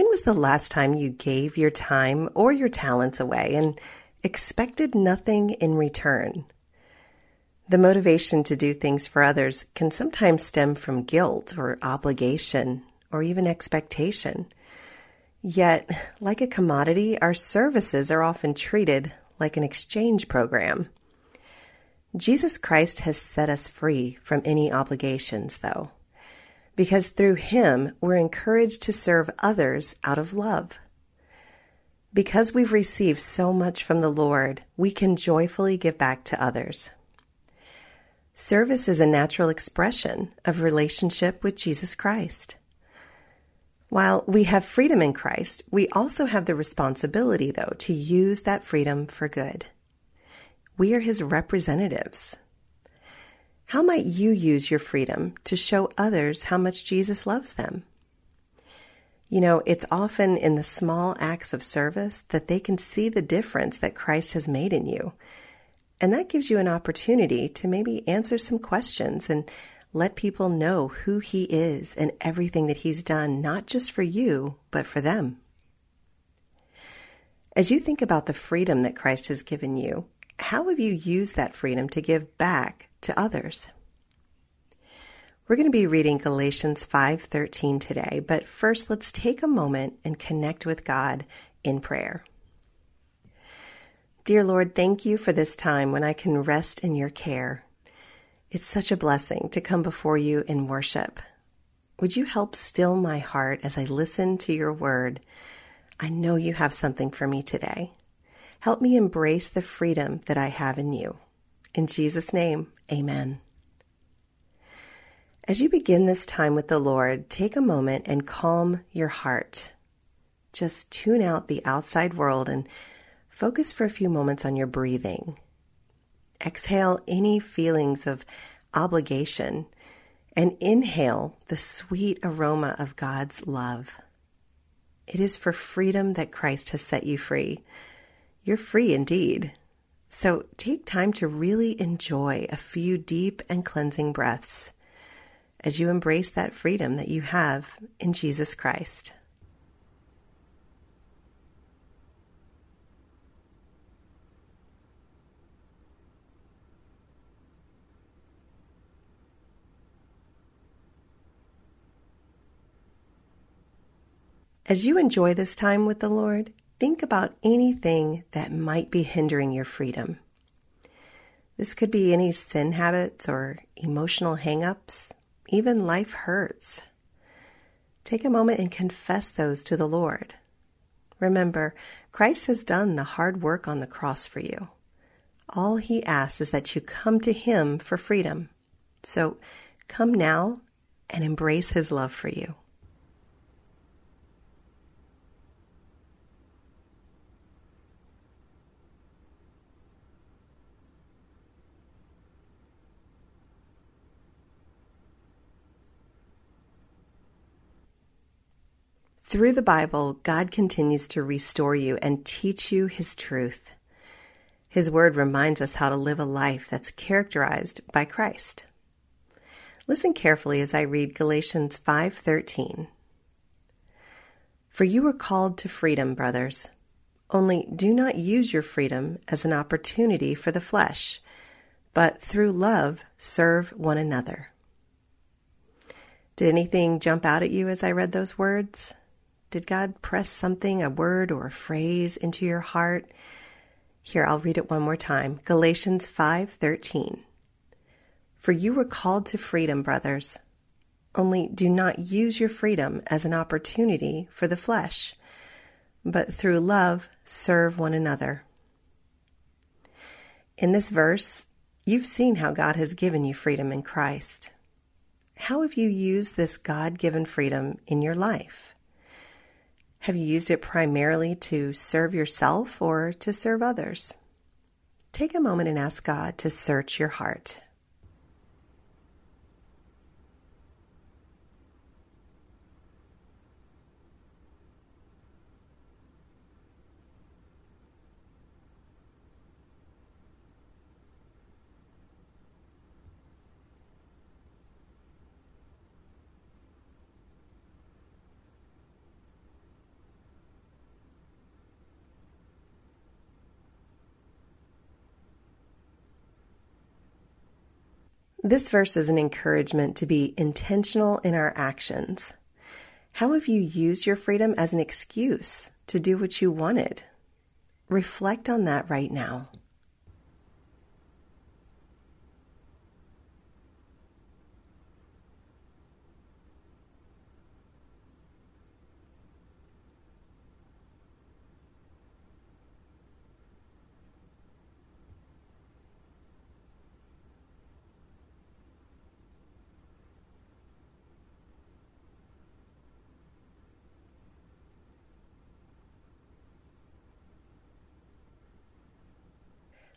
When was the last time you gave your time or your talents away and expected nothing in return? The motivation to do things for others can sometimes stem from guilt or obligation or even expectation. Yet, like a commodity, our services are often treated like an exchange program. Jesus Christ has set us free from any obligations, though because through him we're encouraged to serve others out of love. Because we've received so much from the Lord, we can joyfully give back to others. Service is a natural expression of relationship with Jesus Christ. While we have freedom in Christ, we also have the responsibility, though, to use that freedom for good. We are his representatives. How might you use your freedom to show others how much Jesus loves them? You know, it's often in the small acts of service that they can see the difference that Christ has made in you. And that gives you an opportunity to maybe answer some questions and let people know who He is and everything that He's done, not just for you, but for them. As you think about the freedom that Christ has given you, how have you used that freedom to give back to others. We're going to be reading Galatians 5:13 today, but first let's take a moment and connect with God in prayer. Dear Lord, thank you for this time when I can rest in your care. It's such a blessing to come before you in worship. Would you help still my heart as I listen to your word? I know you have something for me today. Help me embrace the freedom that I have in you. In Jesus' name, amen. As you begin this time with the Lord, take a moment and calm your heart. Just tune out the outside world and focus for a few moments on your breathing. Exhale any feelings of obligation and inhale the sweet aroma of God's love. It is for freedom that Christ has set you free. You're free indeed. So take time to really enjoy a few deep and cleansing breaths as you embrace that freedom that you have in Jesus Christ. As you enjoy this time with the Lord, think about anything that might be hindering your freedom. This could be any sin habits or emotional hangups, even life hurts. Take a moment and confess those to the Lord. Remember, Christ has done the hard work on the cross for you. All he asks is that you come to him for freedom. So come now and embrace his love for you. Through the Bible, God continues to restore you and teach you His truth. His Word reminds us how to live a life that's characterized by Christ. Listen carefully as I read Galatians 5:13. For you were called to freedom, brothers. Only do not use your freedom as an opportunity for the flesh, but through love serve one another. Did anything jump out at you as I read those words? Did God press something, a word or a phrase into your heart? Here, I'll read it one more time. Galatians 5:13. For you were called to freedom, brothers. Only do not use your freedom as an opportunity for the flesh, but through love serve one another. In this verse, you've seen how God has given you freedom in Christ. How have you used this God given freedom in your life? Have you used it primarily to serve yourself or to serve others? Take a moment and ask God to search your heart. This verse is an encouragement to be intentional in our actions. How have you used your freedom as an excuse to do what you wanted? Reflect on that right now.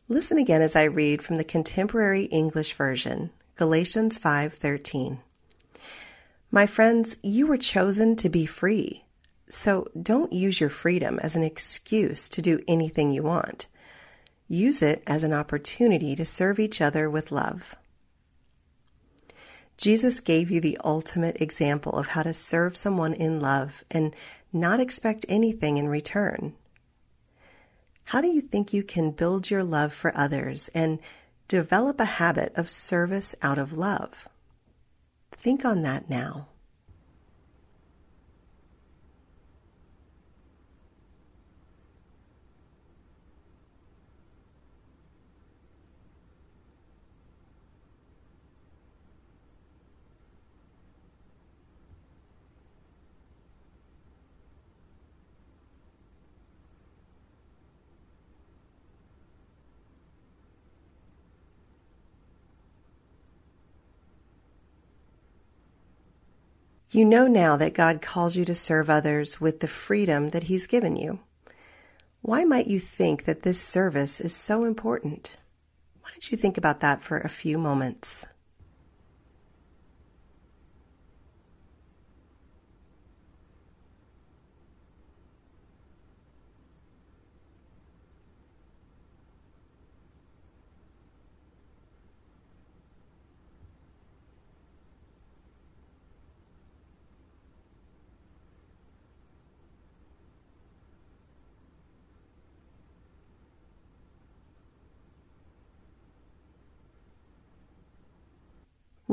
Listen again as I read from the contemporary English version, Galatians 5:13. My friends, you were chosen to be free. So don't use your freedom as an excuse to do anything you want. Use it as an opportunity to serve each other with love. Jesus gave you the ultimate example of how to serve someone in love and not expect anything in return. How do you think you can build your love for others and develop a habit of service out of love? Think on that now. You know now that God calls you to serve others with the freedom that He's given you. Why might you think that this service is so important? Why don't you think about that for a few moments?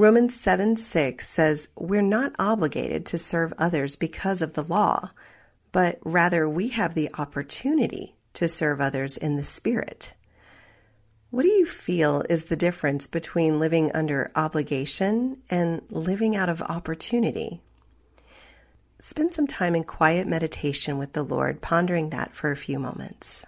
Romans 7 6 says, We're not obligated to serve others because of the law, but rather we have the opportunity to serve others in the Spirit. What do you feel is the difference between living under obligation and living out of opportunity? Spend some time in quiet meditation with the Lord, pondering that for a few moments.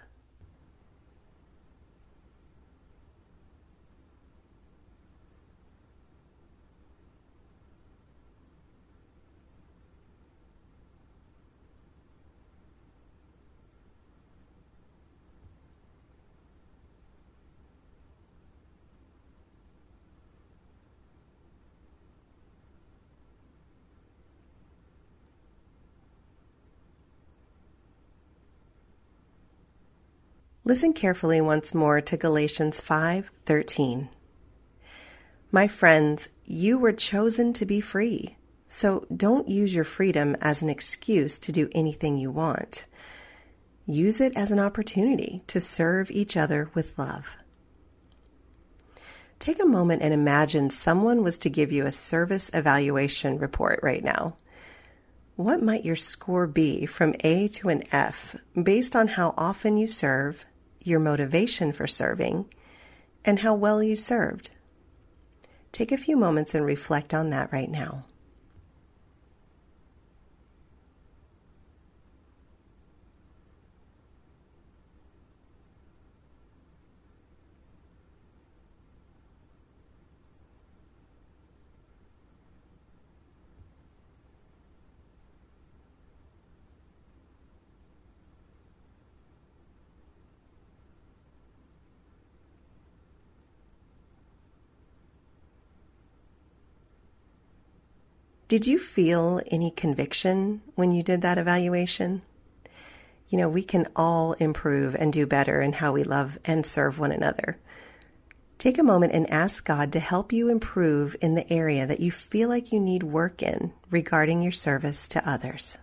Listen carefully once more to Galatians 5:13. My friends, you were chosen to be free. So don't use your freedom as an excuse to do anything you want. Use it as an opportunity to serve each other with love. Take a moment and imagine someone was to give you a service evaluation report right now. What might your score be from A to an F based on how often you serve, your motivation for serving, and how well you served. Take a few moments and reflect on that right now. Did you feel any conviction when you did that evaluation? You know, we can all improve and do better in how we love and serve one another. Take a moment and ask God to help you improve in the area that you feel like you need work in regarding your service to others.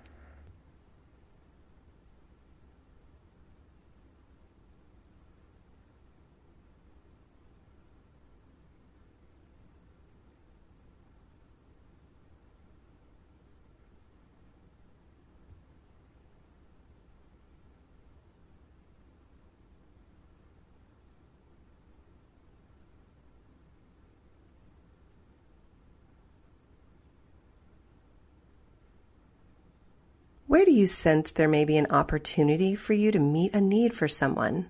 Where do you sense there may be an opportunity for you to meet a need for someone?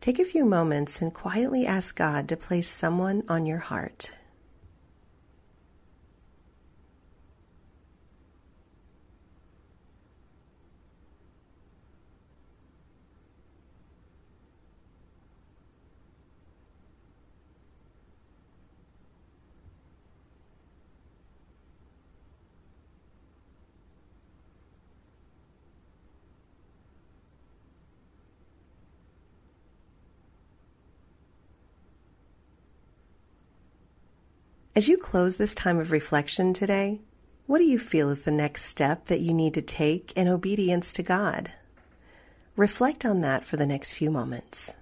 Take a few moments and quietly ask God to place someone on your heart. As you close this time of reflection today, what do you feel is the next step that you need to take in obedience to God? Reflect on that for the next few moments.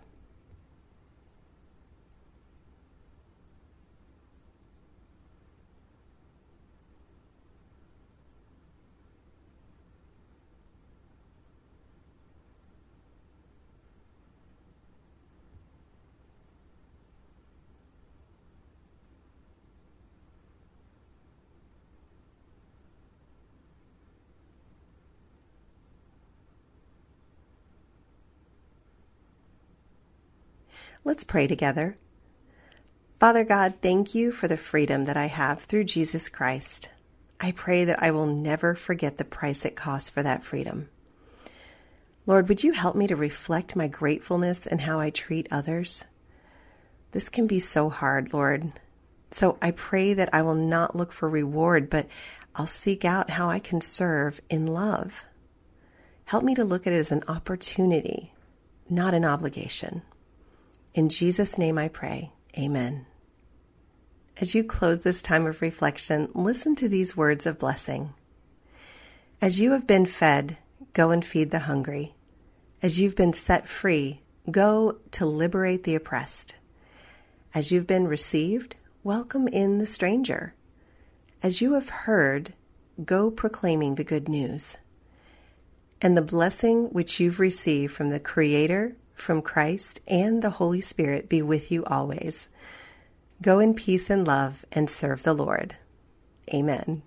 Let's pray together. Father God, thank you for the freedom that I have through Jesus Christ. I pray that I will never forget the price it costs for that freedom. Lord, would you help me to reflect my gratefulness and how I treat others? This can be so hard, Lord. So I pray that I will not look for reward, but I'll seek out how I can serve in love. Help me to look at it as an opportunity, not an obligation. In Jesus' name I pray. Amen. As you close this time of reflection, listen to these words of blessing. As you have been fed, go and feed the hungry. As you've been set free, go to liberate the oppressed. As you've been received, welcome in the stranger. As you have heard, go proclaiming the good news. And the blessing which you've received from the Creator, from Christ and the Holy Spirit be with you always. Go in peace and love and serve the Lord. Amen.